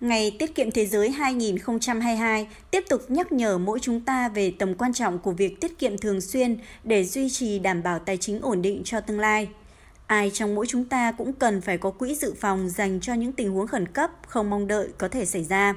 Ngày Tiết kiệm Thế giới 2022 tiếp tục nhắc nhở mỗi chúng ta về tầm quan trọng của việc tiết kiệm thường xuyên để duy trì đảm bảo tài chính ổn định cho tương lai. Ai trong mỗi chúng ta cũng cần phải có quỹ dự phòng dành cho những tình huống khẩn cấp không mong đợi có thể xảy ra.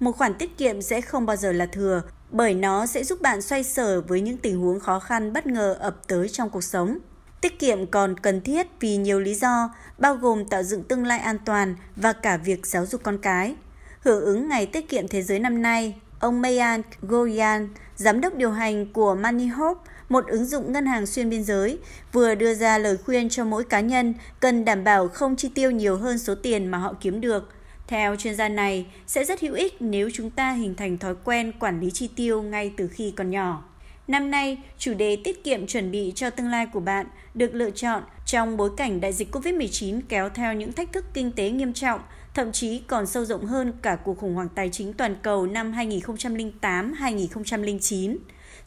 Một khoản tiết kiệm sẽ không bao giờ là thừa, bởi nó sẽ giúp bạn xoay sở với những tình huống khó khăn bất ngờ ập tới trong cuộc sống. Tiết kiệm còn cần thiết vì nhiều lý do, bao gồm tạo dựng tương lai an toàn và cả việc giáo dục con cái. Hưởng ứng Ngày Tiết kiệm Thế giới năm nay, ông Mayan Goyan, giám đốc điều hành của MoneyHope, một ứng dụng ngân hàng xuyên biên giới, vừa đưa ra lời khuyên cho mỗi cá nhân cần đảm bảo không chi tiêu nhiều hơn số tiền mà họ kiếm được. Theo chuyên gia này, sẽ rất hữu ích nếu chúng ta hình thành thói quen quản lý chi tiêu ngay từ khi còn nhỏ. Năm nay, chủ đề tiết kiệm chuẩn bị cho tương lai của bạn được lựa chọn trong bối cảnh đại dịch COVID-19 kéo theo những thách thức kinh tế nghiêm trọng, thậm chí còn sâu rộng hơn cả cuộc khủng hoảng tài chính toàn cầu năm 2008-2009.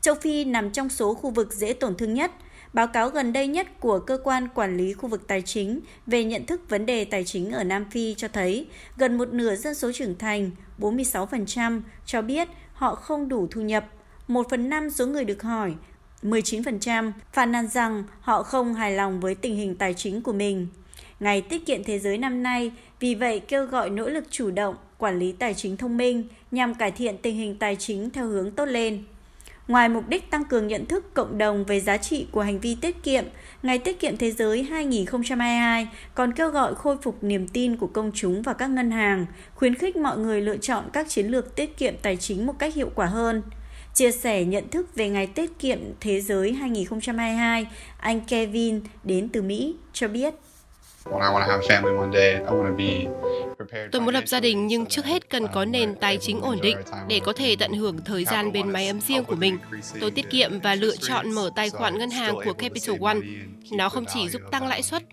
Châu Phi nằm trong số khu vực dễ tổn thương nhất. Báo cáo gần đây nhất của Cơ quan Quản lý khu vực tài chính về nhận thức vấn đề tài chính ở Nam Phi cho thấy gần một nửa dân số trưởng thành, 46%, cho biết họ không đủ thu nhập – 1 phần 5 số người được hỏi, 19% phản nàn rằng họ không hài lòng với tình hình tài chính của mình. Ngày tiết kiệm thế giới năm nay vì vậy kêu gọi nỗ lực chủ động, quản lý tài chính thông minh nhằm cải thiện tình hình tài chính theo hướng tốt lên. Ngoài mục đích tăng cường nhận thức cộng đồng về giá trị của hành vi tiết kiệm, Ngày Tiết kiệm Thế giới 2022 còn kêu gọi khôi phục niềm tin của công chúng và các ngân hàng, khuyến khích mọi người lựa chọn các chiến lược tiết kiệm tài chính một cách hiệu quả hơn. Chia sẻ nhận thức về ngày tiết kiệm thế giới 2022, anh Kevin đến từ Mỹ cho biết. Tôi muốn lập gia đình nhưng trước hết cần có nền tài chính ổn định để có thể tận hưởng thời gian bên máy ấm riêng của mình. Tôi tiết kiệm và lựa chọn mở tài khoản ngân hàng của Capital One. Nó không chỉ giúp tăng lãi suất,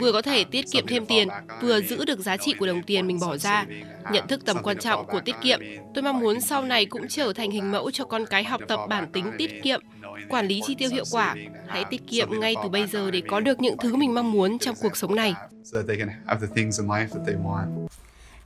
vừa có thể tiết kiệm thêm tiền, vừa giữ được giá trị của đồng tiền mình bỏ ra. Nhận thức tầm quan trọng của tiết kiệm, tôi mong muốn sau này cũng trở thành hình mẫu cho con cái học tập bản tính tiết kiệm, quản lý chi tiêu hiệu quả. Hãy tiết kiệm ngay từ bây giờ để có được những thứ mình mong muốn trong cuộc sống này.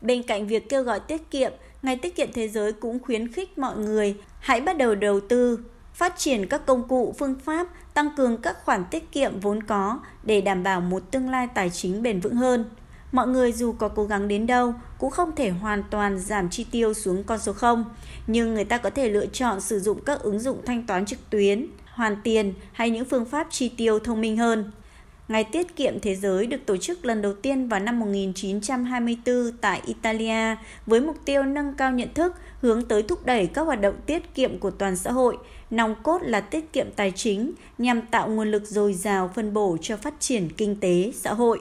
Bên cạnh việc kêu gọi tiết kiệm, Ngày Tiết kiệm Thế giới cũng khuyến khích mọi người hãy bắt đầu đầu tư, phát triển các công cụ, phương pháp, tăng cường các khoản tiết kiệm vốn có để đảm bảo một tương lai tài chính bền vững hơn. Mọi người dù có cố gắng đến đâu cũng không thể hoàn toàn giảm chi tiêu xuống con số 0, nhưng người ta có thể lựa chọn sử dụng các ứng dụng thanh toán trực tuyến, hoàn tiền hay những phương pháp chi tiêu thông minh hơn. Ngày tiết kiệm thế giới được tổ chức lần đầu tiên vào năm 1924 tại Italia với mục tiêu nâng cao nhận thức, hướng tới thúc đẩy các hoạt động tiết kiệm của toàn xã hội, nòng cốt là tiết kiệm tài chính nhằm tạo nguồn lực dồi dào phân bổ cho phát triển kinh tế xã hội.